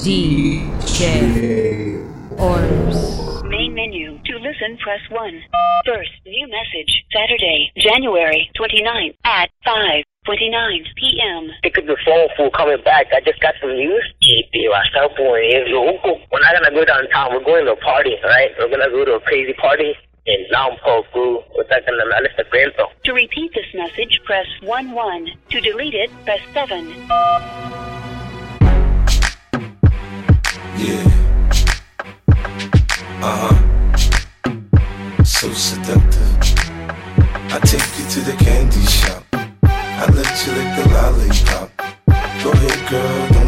DJ Orbs. Main menu. To listen, press 1. First, new message. Saturday, January 29th at 5.29 p.m. Pick up the phone for coming back. I just got some news. Tío, hasta por loco. We're not gonna go downtown. We're going to a party, right? We're gonna go to a crazy party in Nampoku. We're gonna manage the evento. To repeat this message, press 1 1. To delete it, press 7. Uh huh. So seductive. I take you to the candy shop. I let you lick the lollipop. Go ahead, girl,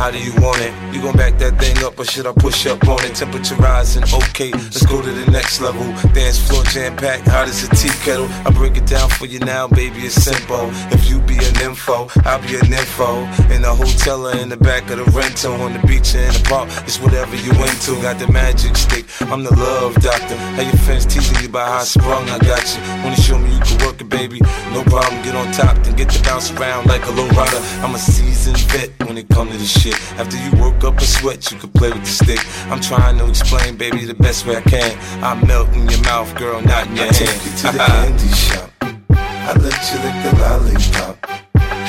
How do you want it? You gon' back that thing up or should I push up on it? Temperature rising, okay, let's go to the next level. Dance floor jam packed, hot as a tea kettle. I break it down for you now, baby, it's simple. If you be an info, I'll be an info. In the hotel or in the back of the rental, on the beach or in the park, it's whatever you into. Got the magic stick, I'm the love doctor. How your friends teasing you about how I sprung, I got you. Wanna show me you can work it, baby? No problem, get on top, then get to bounce around like a low rider. I'm a seasoned vet when it come to this shit. After you work up a sweat, you can play with the stick. I'm trying to explain, baby, the best way I can. I melt in your mouth, girl, not in your I hand. take you to the candy shop. I let you lick the lollipop.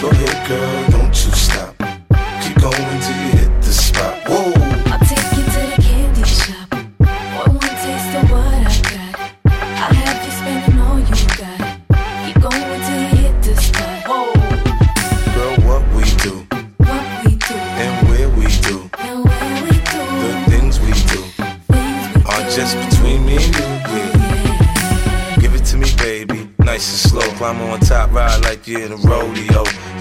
Go ahead, girl, don't you stop. Keep going till you hit the spot. Whoa. Climb on top, ride like you're in a rodeo.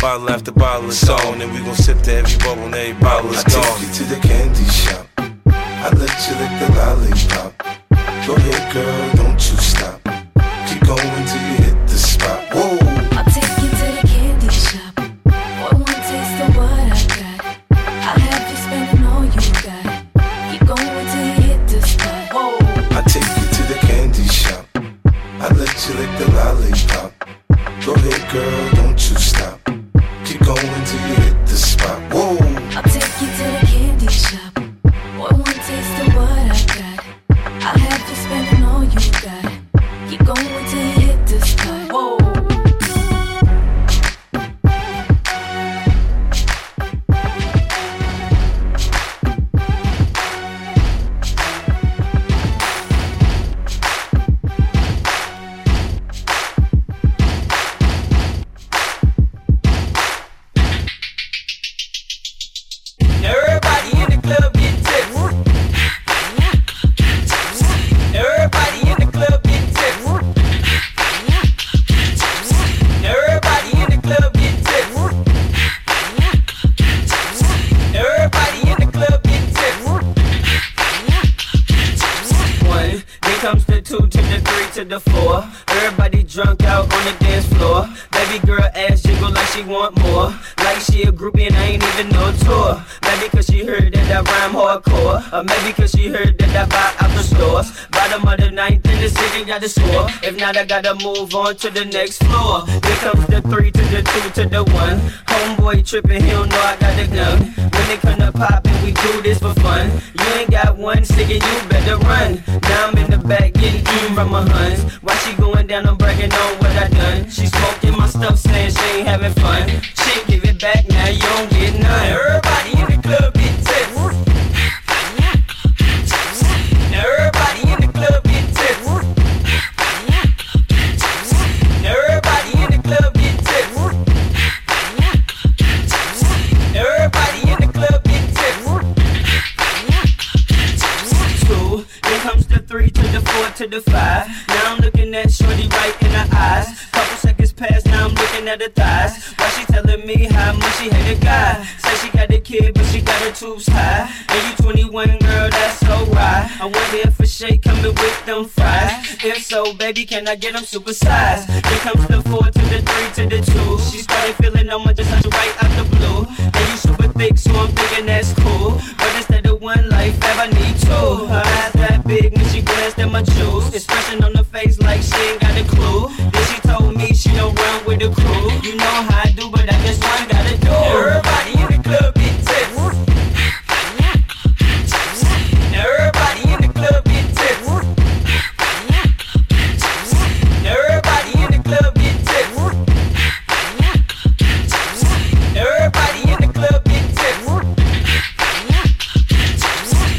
Bottle after bottle, it's on, and we gon' sip to every bubble, and every bottle is I gone. take you to the candy shop. I let you lick the lollipop. Go ahead, girl, don't you stop. Keep going till you hit the spot. Whoa. I'll take you to the candy shop. One more taste of what I got. I'll have you spending all you got. Keep going till you hit the spot. Whoa. I take you to the candy shop. I let you lick the lollipop. Go ahead, girl, don't you stop. To the four. Everybody drunk out on the dance floor. Baby girl ass jiggle like she want more. Like she a groupie and I ain't even no tour. Maybe cause she heard that I rhyme hardcore. Or maybe cause she heard that I buy out the stores. Bottom of the city got the score. If not, I gotta move on to the next floor. Here comes the three to the two to the one. Homeboy tripping, he don't know I got the gun. When it come to poppin', we do this for fun. You ain't got one and you better run. Now I'm in the back getting eaten from my huns. While she going down, I'm bragging on what I done. She smoking my stuff, saying she ain't having fun. She give it back, now you don't get none. Everybody the four to the five. Now I'm looking at Shorty right in the eyes Pass, now I'm looking at her thighs. Why she telling me how much she hate a guy? Say she got a kid, but she got her tubes high. And you 21, girl, that's so right. I wonder if a shake coming with them fries. If so, baby, can I get them supersized? Here comes the four to the three to the two. She started feeling on my just right out the blue. And you super thick, so I'm thinking that's cool. But instead of one life, I need two. Her eyes that big when she glanced at my jewels. Expression on the face like she ain't got a clue. Then she me she with the crew. You know how I do, but I just one gotta do. Everybody in the club get tips. Everybody in the club get tips. Everybody in the club get tips. Everybody in the club get tips.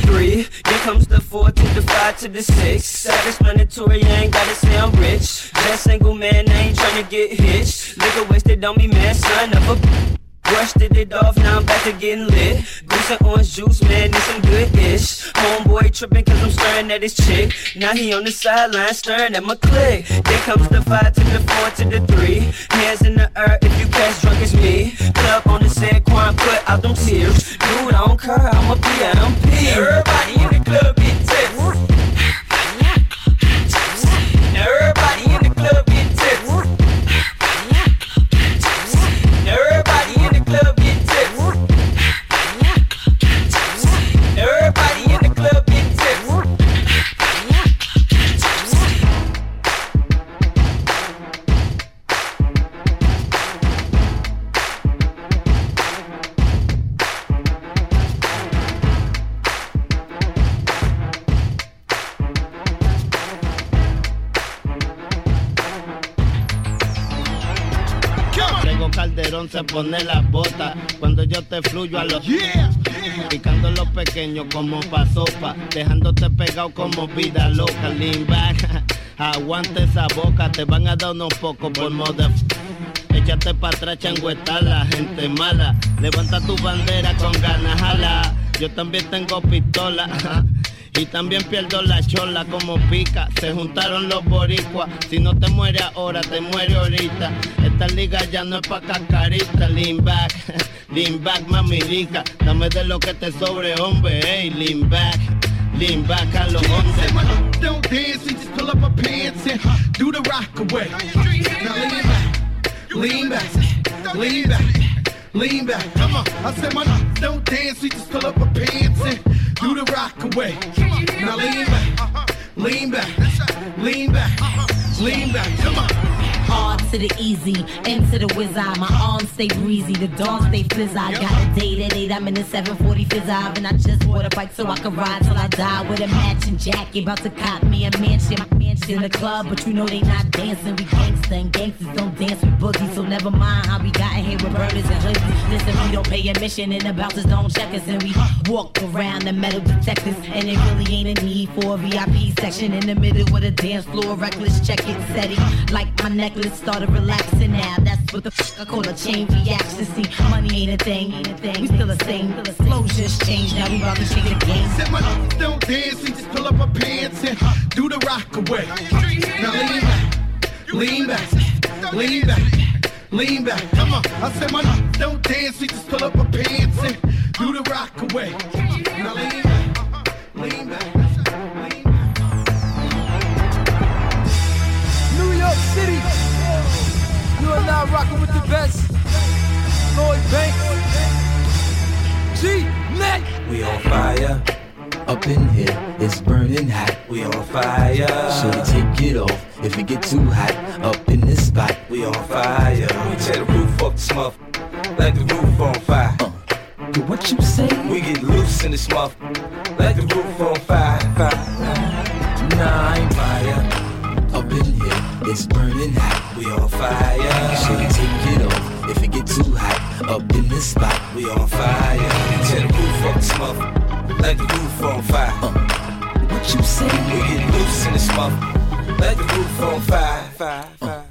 Three, then comes the four to the five to the six. Self-explanatory, I ain't gotta say I'm rich. Just single man, I ain't tryna get hitched. Liquor wasted on me, man, son of a. Brushed it off, now I'm back to getting lit. Goose and orange juice, man, it's some good ish. Homeboy tripping cause I'm staring at his chick. Now he on the sideline staring at my click. Then comes the five to the four to the three. Hands in the air if you catch drunk as me. Club on the set, Quan put out them tears. Dude, I don't care, I'm a PMP. Everybody in the club get tips. Se pone las botas cuando yo te fluyo a los picando los pequeños como pa' sopa, dejándote pegado como vida loca. Lean back, aguante esa boca, te van a dar unos pocos por moda. Échate pa' atrás, changueta, la gente mala. Levanta tu bandera con ganas, jala. Yo también tengo pistola. Y también pierdo la chola como pica. Se juntaron los boricuas. Si no te muere ahora, te muere ahorita. Esta liga ya no es pa' cascarita. Lean back, lean back, mami rica. Dame de lo que te sobre, hombre. Hey, lean back, lean back a los hombres. Don't dance and just pull up my pants and do the rock away. Now lean back, lean back, lean back, lean back. Come on, I said my don't dance, we just pull up my pants and do the rock away. Now lean back, lean back, lean back, lean back. Come on. Hard to the easy, into the whiz eye. My arms stay breezy, the dawn stay fizz. I got a date at 8, I'm in the 740 fizz eye. And I just bought a bike so I can ride till I die with a matching jacket. About to cop me a mansion, my mansion in the club, but you know they not dancing. We gangsta and gangsters don't dance with boogies. So never mind how we got here with burners and hoodies. Listen, we don't pay admission and the bouncers don't check us. And we walk around the metal detectors. And it really ain't a need for a VIP section in the middle with a dance floor. Reckless check it, steady. Like my necklace started relaxing now. That's what the fuck I call a chain reaction. See, money ain't a thing, ain't a thing. We still the same. The flow just changed. Now we about to change the game. Said my don't dance, we just pull up our pants and do the rock away. Now lean back, lean back, lean back, lean back. Come on, I said my don't dance, we just pull up our pants and do the rock away. Now lean back, lean back. New York City. Are now rocking with the best. Lloyd Banks. G Neck. We on fire. Up in here, it's burning hot. We on fire. Should we take it off if it get too hot. Up in this spot, we on fire. We tear the roof off the smuff, like the roof on fire. Uh, what you say? We get loose in the smuff, like the roof on fire. fire. Nah, I ain't fire. It's burning hot. We on fire. Should take it off if it get too hot. Up in this spot, we on fire. Tear the roof off the smuff, like the roof on fire. Uh, what you say? We get loose in the smuff, like the roof on fire. fire, fire. Orbs.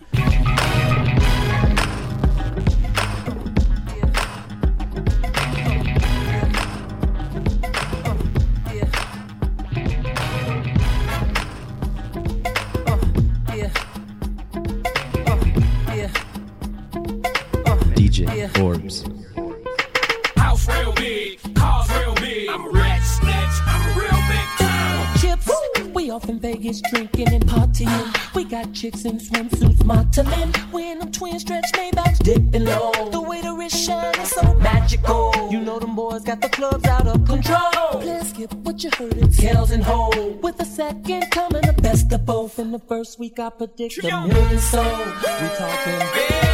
Chicks in swimsuits modeling. When them twin stretch Maybachs dipping low. The way the wrist shine is so magical. You know them boys got the clubs out of control. Let's skip what you heard it's Kells and Hov. With a second coming, the best of both. In the first week, I predict a million sold. We talking Big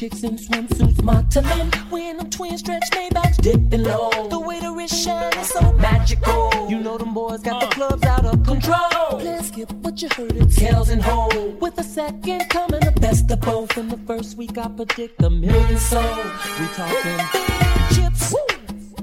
chicks in swimsuits modeling. We in them twin stretch Maybachs dipping low. The way the wrist shine is so magical. You know them boys got the clubs out of control. Let's skip what you heard it's tails and Hov. With a second coming, the best of both. In the first week, I predict a million sold. We talking chips.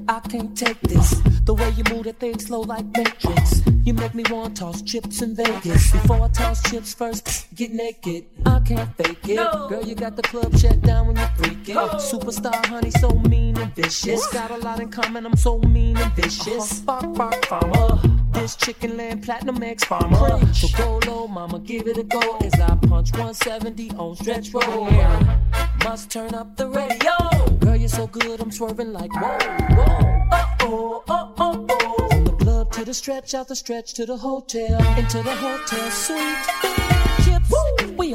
I can't take this. The way you move that thing slow like Matrix. You make me want to toss chips in Vegas. Before I toss chips first, get naked. Can't fake it. Girl, you got the club shut down when you freak it. Superstar honey, so mean and vicious. Got a lot in common, I'm so mean and vicious. Bark, bark, farmer. This chicken land platinum X farmer. So go low, mama, give it a go. As I punch 170 on stretch roll. Must turn up the radio. Girl, you're so good, I'm swerving like whoa, whoa. Uh oh, uh oh, oh. From the club to the stretch, out the stretch to the hotel, into the hotel suite.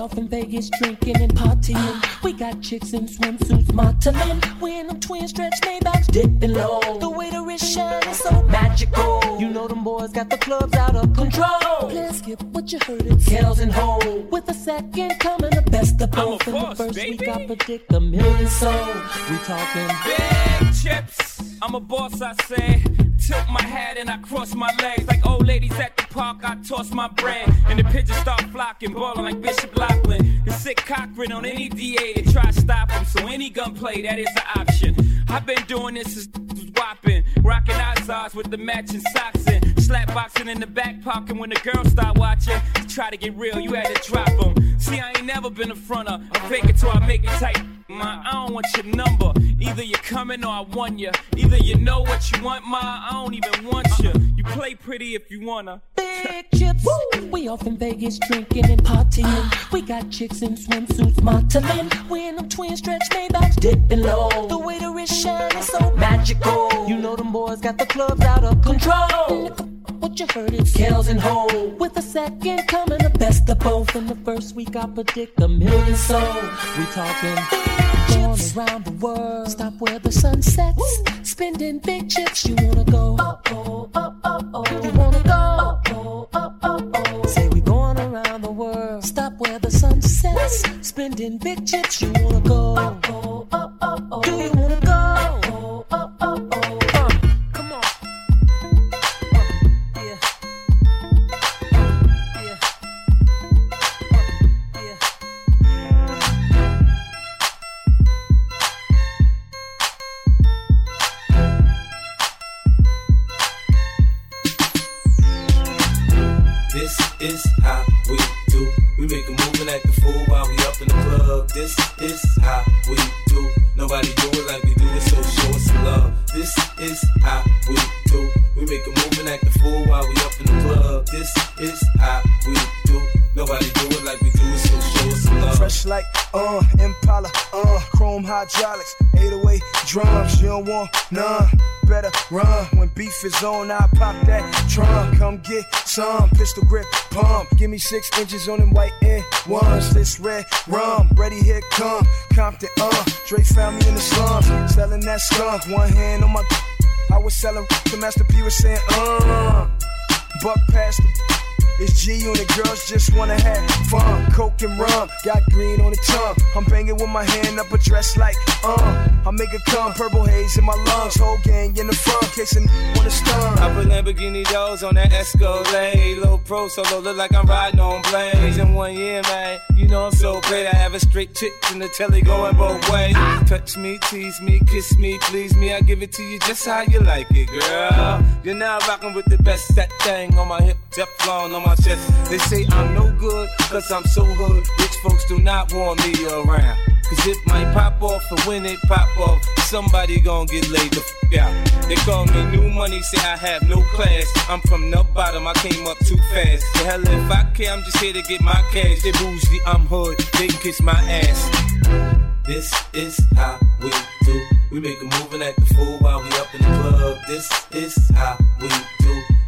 Off in Vegas drinking and partying. We got chicks in swimsuits modeling. We in them twin stretch Maybachs dipping low. The way the wrist shine is so magical. You know them boys got the clubs out of control. Let's skip what you heard it's Kells and Hov. With a second coming, the best of both. In the first baby. week, I predict a million sold. We talking Big chips. I'm a boss, I say. Tilt my hat and I cross my legs. Like old ladies at the park, I toss my bread. And the pigeons start flocking, ballin' like Bishop Lachlan. The sick Cochran on any DA to try to stop him. So any gunplay, that is an option. I've been doing this since whopping. Rocking Izars with the matching socks and slap boxing in the back pocket when the girls start watching. Try to get real, you had to drop them. See, I ain't never been a fronter. I fake it till I make it tight. Ma, I don't want your number. Either you're coming or I want you. Either you know what you want, ma. I don't even want you. You play pretty if you wanna. big chips. We off in Vegas drinking and partying. We got chicks in swimsuits modeling. We in them twin stretch Maybachs dipping low. The way the is so magical. You know them boys got the clubs out of control. What you heard it's Kells and Hov. With a second coming, the best of both. In the first week, I predict a million sold. We talking going around the world. Stop where the sun sets. Spending big chips, you wanna go. Oh, oh, oh, oh, oh. You wanna go. Oh, oh, oh, oh. Say we going around the world. Stop where the sun sets. Spending big chips, you wanna go. Oh, oh, oh, oh, oh. Do you wanna go? On. I pop that drum. Come get some pistol grip pump. Give me six inches on them white end ones. This red rum, ready here come. Compton, uh, Dre found me in the slums, selling that skunk. One hand on my, I was selling. The Master P was saying, uh, buck past the It's G unit girls just wanna have fun. Coke and rum, got green on the tongue. I'm banging with my hand up a dress like, uh. I make it come, purple haze in my lungs. Whole gang in the front, kissing wanna stun. I put Lamborghini doors on that Escalade. Low pro solo, look like I'm riding on blades. In one year, man, you know I'm so great. I have a straight chick in the telly going both ways. Touch me, tease me, kiss me, please me. I give it to you just how you like it, girl. You're now rocking with the best. That thing on my hip, Teflon on my chest. They say I'm no good, cause I'm so hood. Rich folks do not want me around. Cause it might pop off, and when it pop off, somebody gon' get laid the f out. They call me new money, say I have no class. I'm from the bottom, I came up too fast. The hell if I care, I'm just here to get my cash. They bougie, I'm hood, they can kiss my ass. This is how we do. We make a move and act the fool while we up in the club. This is how we do.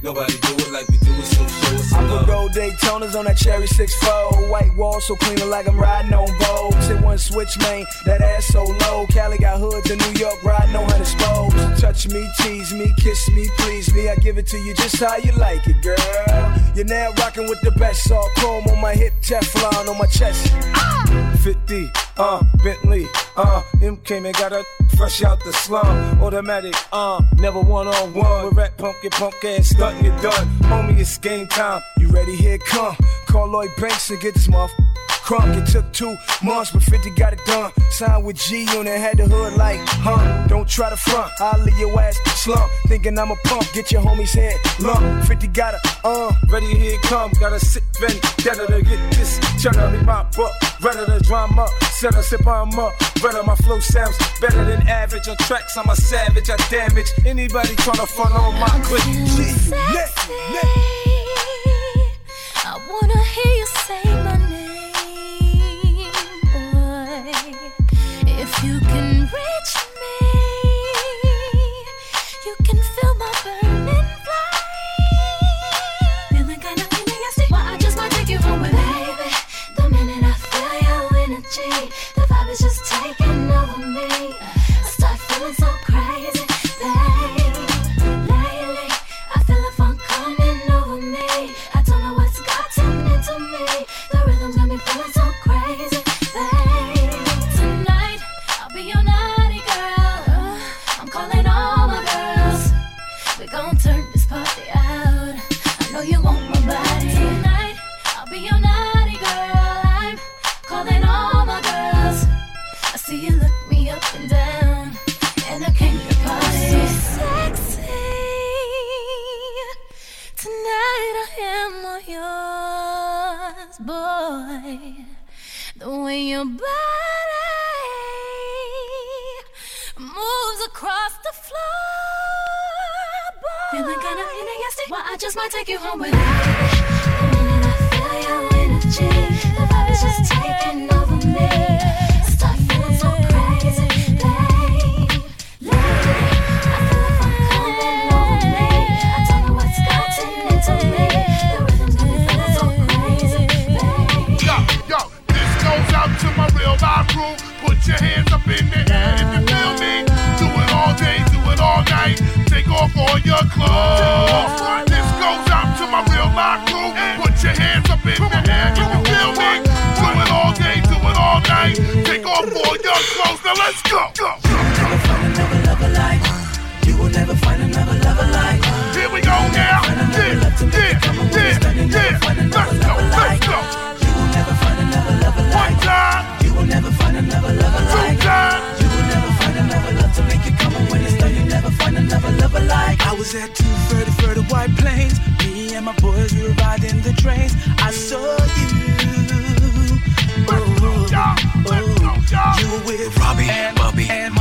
Nobody do it like we do it, so show us some I'm love. a gold Daytonas on that cherry 6-4 White wall so clean like I'm riding on Vogue Sit one switch, man, that ass so low. Cali got hoods in New York, riding on hundred spokes. Touch me, tease me, kiss me, please me. I give it to you just how you like it, girl. You're now rocking with the best Salt chrome on my hip, Teflon on my chest ah! 50, uh, Bentley, uh, M came and got a fresh out the slum. Automatic, uh, never one on one. Rat punk, get punk ass stunt, you done. Homie, it's game time. You ready? Here come. Call Lloyd Banks and get this muff. Crunk, it took two months, but 50 got it done. Signed with G Unit, had the hood like, huh? Don't try to front, I'll leave your ass slump. Thinking I'm a punk, get your homie's head lump. 50 got it, uh. Ready, here it come. Got a sick vendetta to get this. Tryna read my book. Ready the drama. Set a sip on up. Better my flow sounds better than average. On tracks, I'm a savage. I damage anybody tryna front on my clip. G, net, net. I wanna hear you say my name, well I just might take you home with me. Off all your clothes. Now let's go. go. You will never find another lover like Here we go now. Yeah, yeah, yeah, yeah. Let's go, let's go. You will never find another lover One time, You will never find another lover two like times. You will never find another love to make you come when it's done you never find another lover like I was at 230 for the White Plains. Me and my boys, we were riding the trains. I saw you. You with Robbie, and, Bobby, and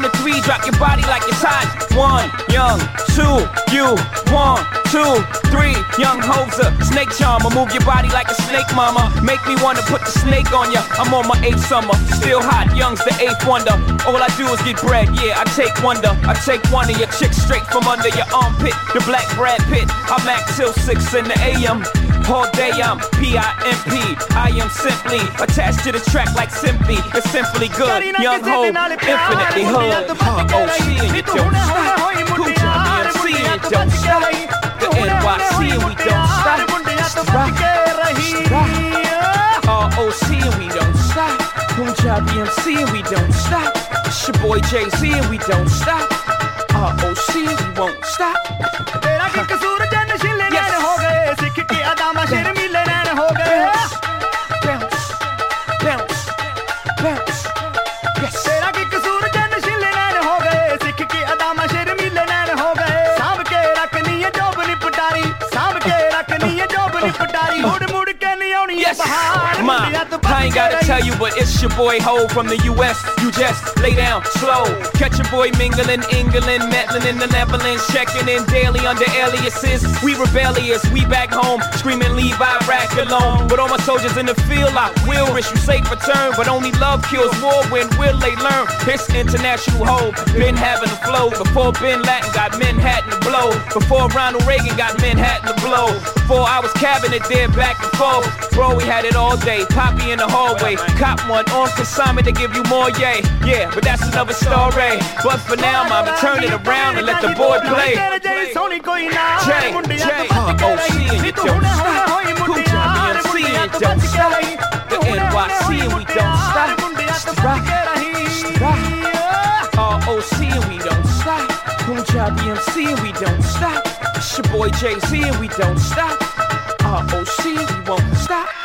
count of three, drop your body like it's hot. One, young, two, you, one, two, three, young hoser, snake charmer. Move your body like a snake, mama. Make me wanna put the snake on ya. I'm on my eighth summer, still hot, young's the eighth wonder. All I do is get bread, yeah, I take wonder. I take one of your chicks straight from under your armpit. The black Brad Pitt, I'm act till 6 in the AM. All day I'm P-I-M-P. I am simply attached to the track like simply. It's simply good. Young Hov, infinitely hood. Oh, she and you don't stop. Kucha, BMC and don't stop. The NYC and we don't stop. Rock. ROC and we don't stop. Punjabi MC and we don't stop. It's your boy Jay-Z and we don't stop. ROC and we won't stop. 嘛。I ain't gotta tell you, but it's your boy Hov from the US. You just lay down slow. Catch your boy mingling, England, meddling in the Netherlands, checking in daily under aliases. We rebellious, we back home, screaming leave Iraq alone. But all my soldiers in the field, I will wish you safe return. But only love kills war when will they learn? It's international hope. Been having the flow before Bin Laden got Manhattan to blow. Before Ronald Reagan got Manhattan to blow. Before I was cabinet there back and forth. Bro, we had it all day. Poppy in the hallway. Cop one on consignment to give you more, yay. Yeah, but that's another story. But for now, Mama, turn it around and let the boy play. Jay, Jay, OC and you don't stop. Kucha, BMC and don't stop. The NYC and we don't stop. ROC and we don't stop. Punjabi MC and we don't stop. It's your boy Jay-Z and we don't stop. ROC we won't stop.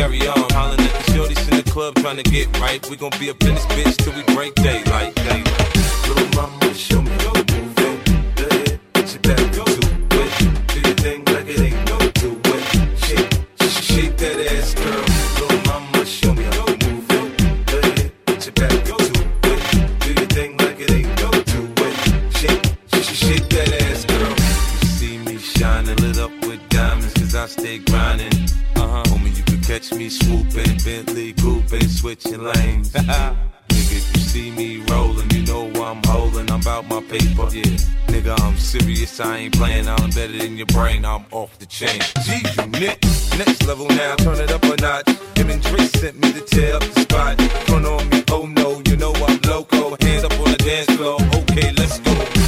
carry on. Hollin' at the shorties in the club trying to get right. We gon' be up in this bitch till we break daylight. Day. me swooping, Bentley grouping, switching lanes. Nigga, you see me rolling, you know I'm holding. I'm about my paper, yeah. Nigga, I'm serious, I ain't playing. I'm better than your brain, I'm off the chain. G unit, next level now, turn it up a notch. Him and Dre sent me to tear up the spot. Front on me, oh no, you know I'm loco. Hands up on the dance floor, okay, let's go.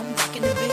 I'm rocking the beat.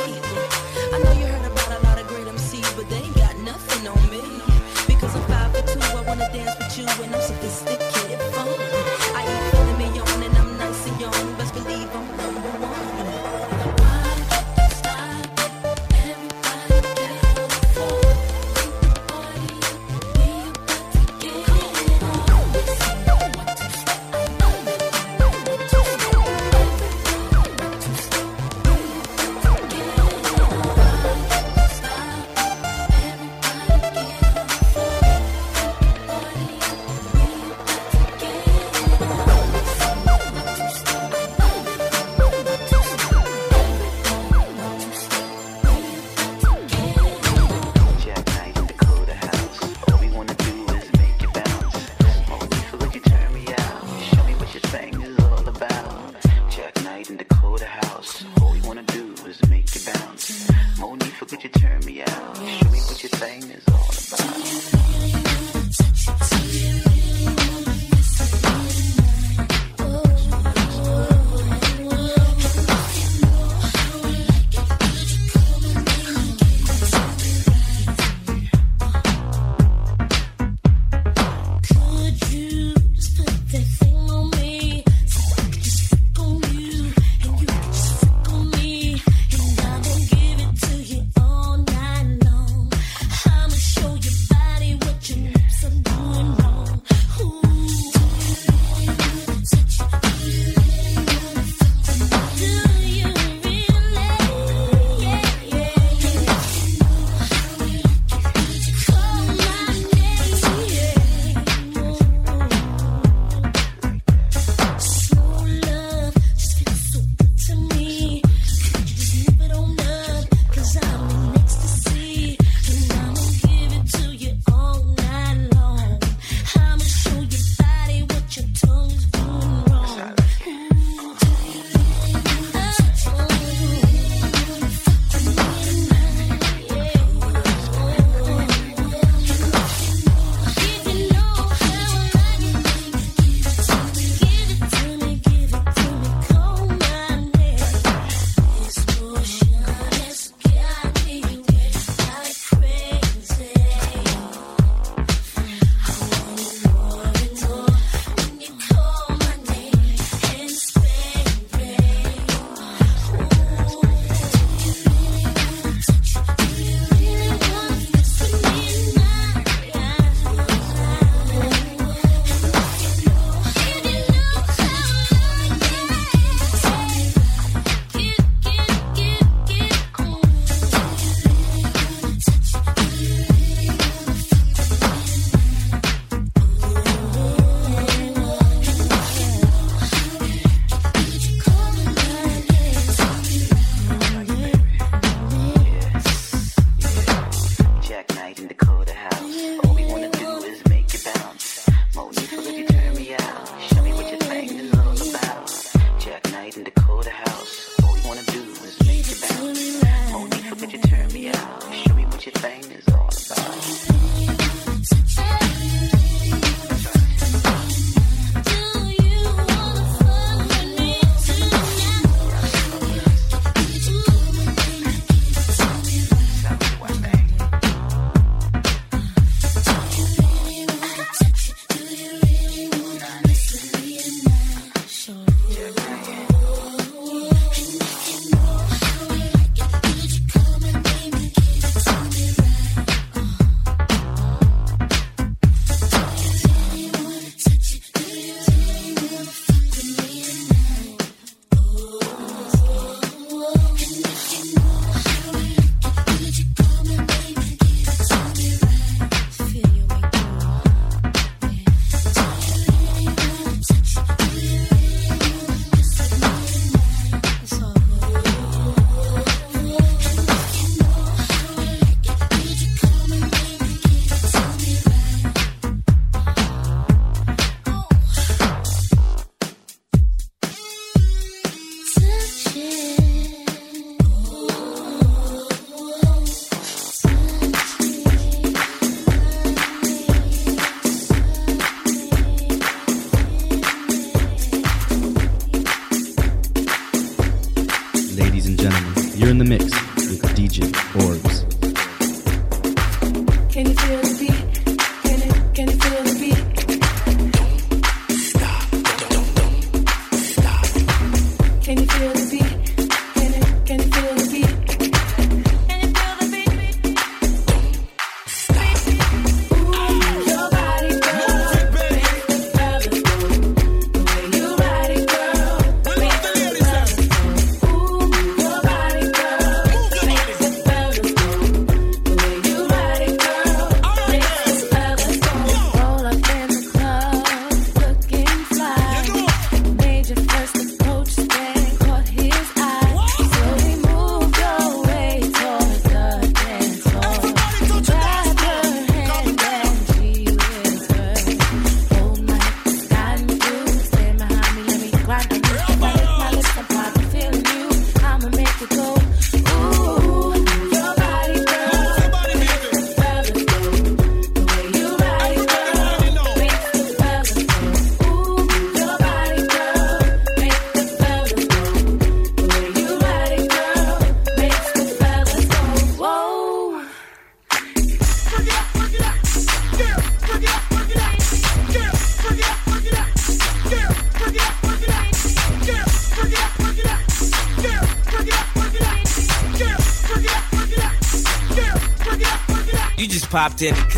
locked in.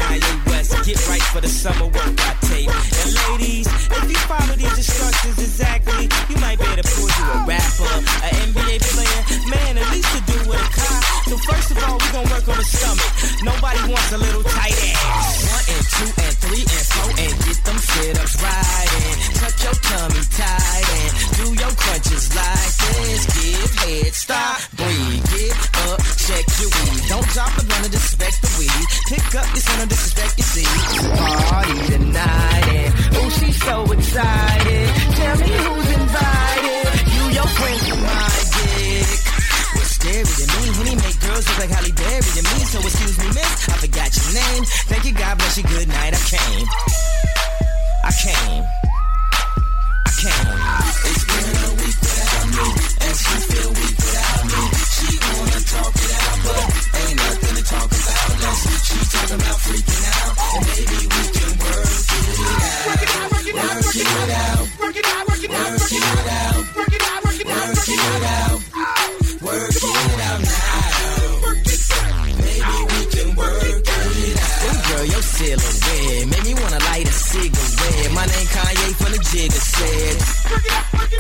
silhouette. Made me wanna light a cigarette. My name Kanye from the Jigga said.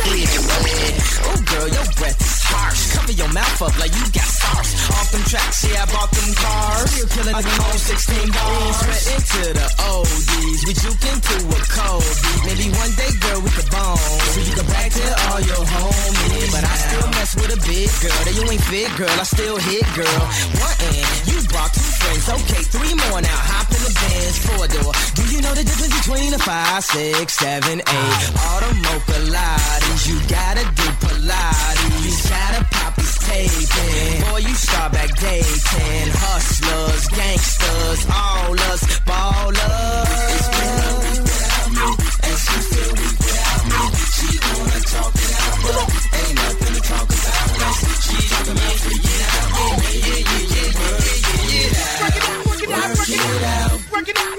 Clear red. Oh girl, your breath is harsh. Cover your mouth up like you got stars. Off them tracks, yeah, I bought them cars. Still killing like them all 16 bars. Spread into the ODs. We juking to a cold beat. Maybe one day, girl, we could bone. So you can back to all your homies. But I still mess with a big girl. That you ain't fit, girl. I still hit, girl. One and you brought two friends. Okay, three more now. Hop in the Benz, four door. Do you know the difference between a five, six, seven, eight? All the mocha. You gotta do Pilates matter, Poppy's taping. Boy, you start back dating. Hustlers, gangsters, all us, ballers. Without me, and without me. She wanna talk it out, but ain't nothing to talk about out. Yeah, yeah, yeah, yeah, yeah, yeah. Work it out, work it out, work it out. Work it out.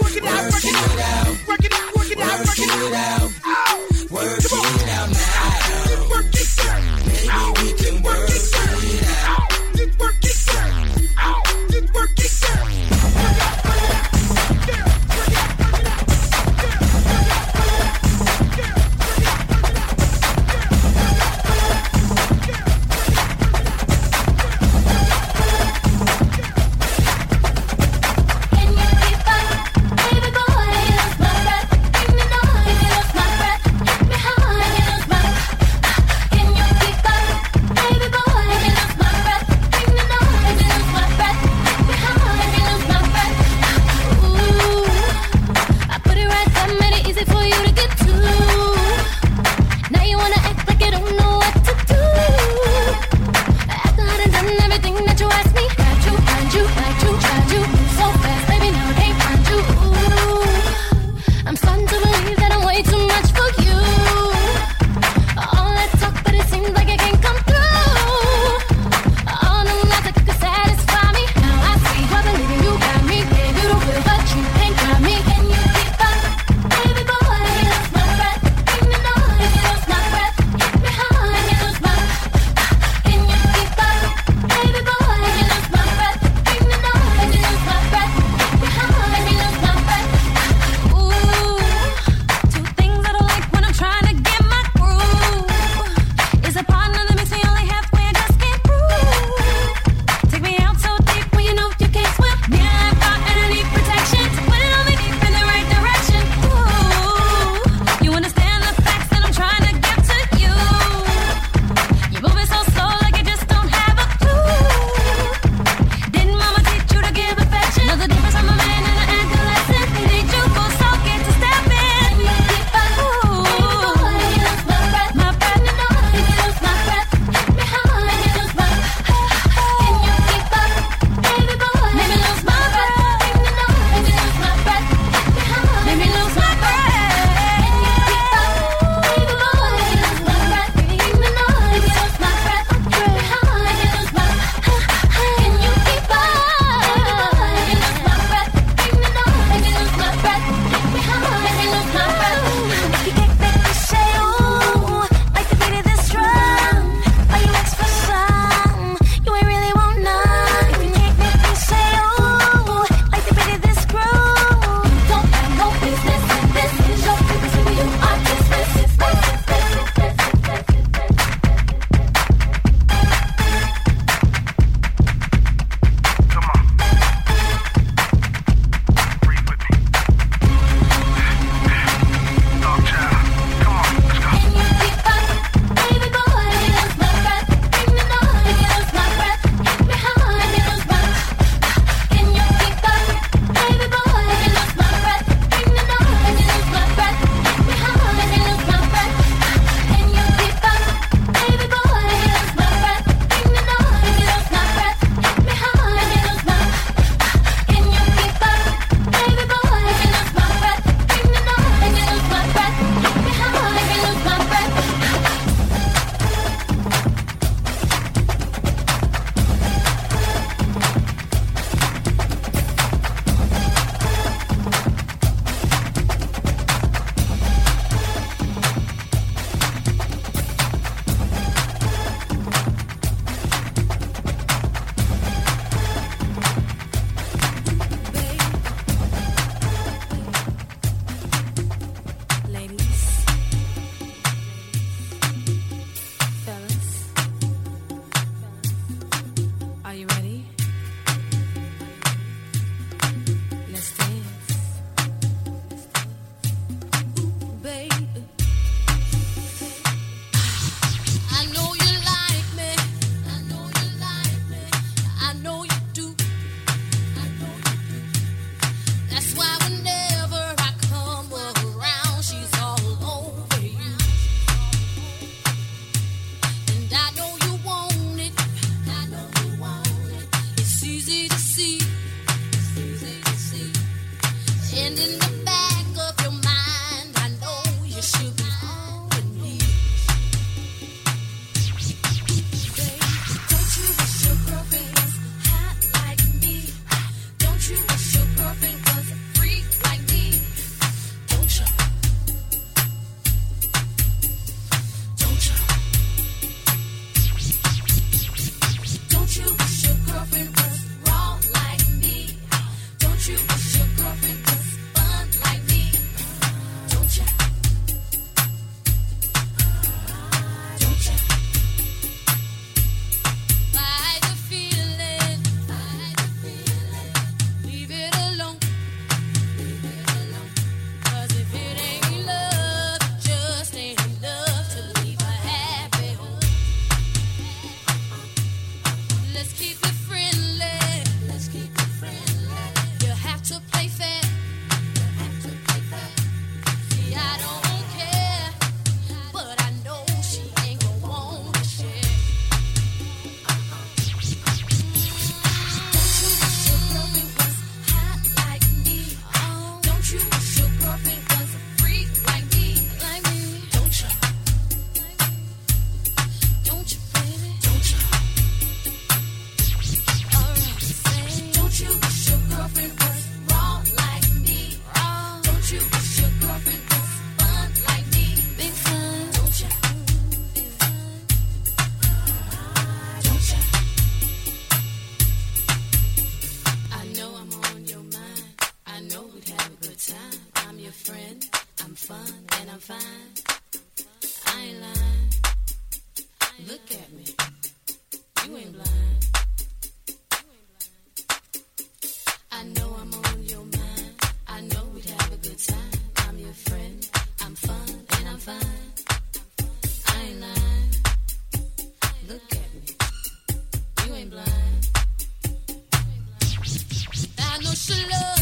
是了。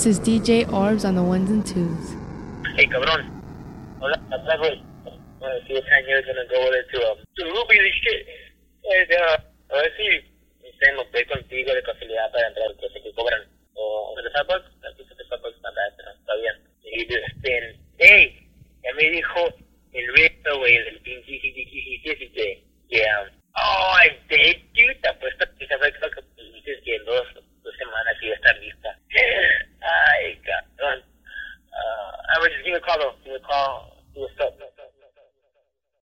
This is DJ Orbs on the ones and twos. Hey, cabrón. Hola, atrás, güey. Wanna see what time you're gonna go over there to, um, to Ruby's and shit.